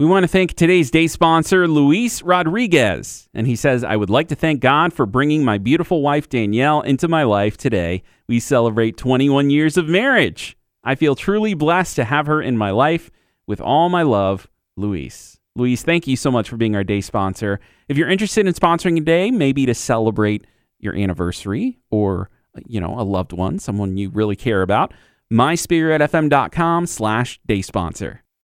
We want to thank today's day sponsor, Luis Rodriguez. And he says, I would like to thank God for bringing my beautiful wife, Danielle, into my life today. We celebrate 21 years of marriage. I feel truly blessed to have her in my life. With all my love, Luis. Luis, thank you so much for being our day sponsor. If you're interested in sponsoring a day, maybe to celebrate your anniversary or, you know, a loved one, someone you really care about, myspiritfm.com slash day sponsor.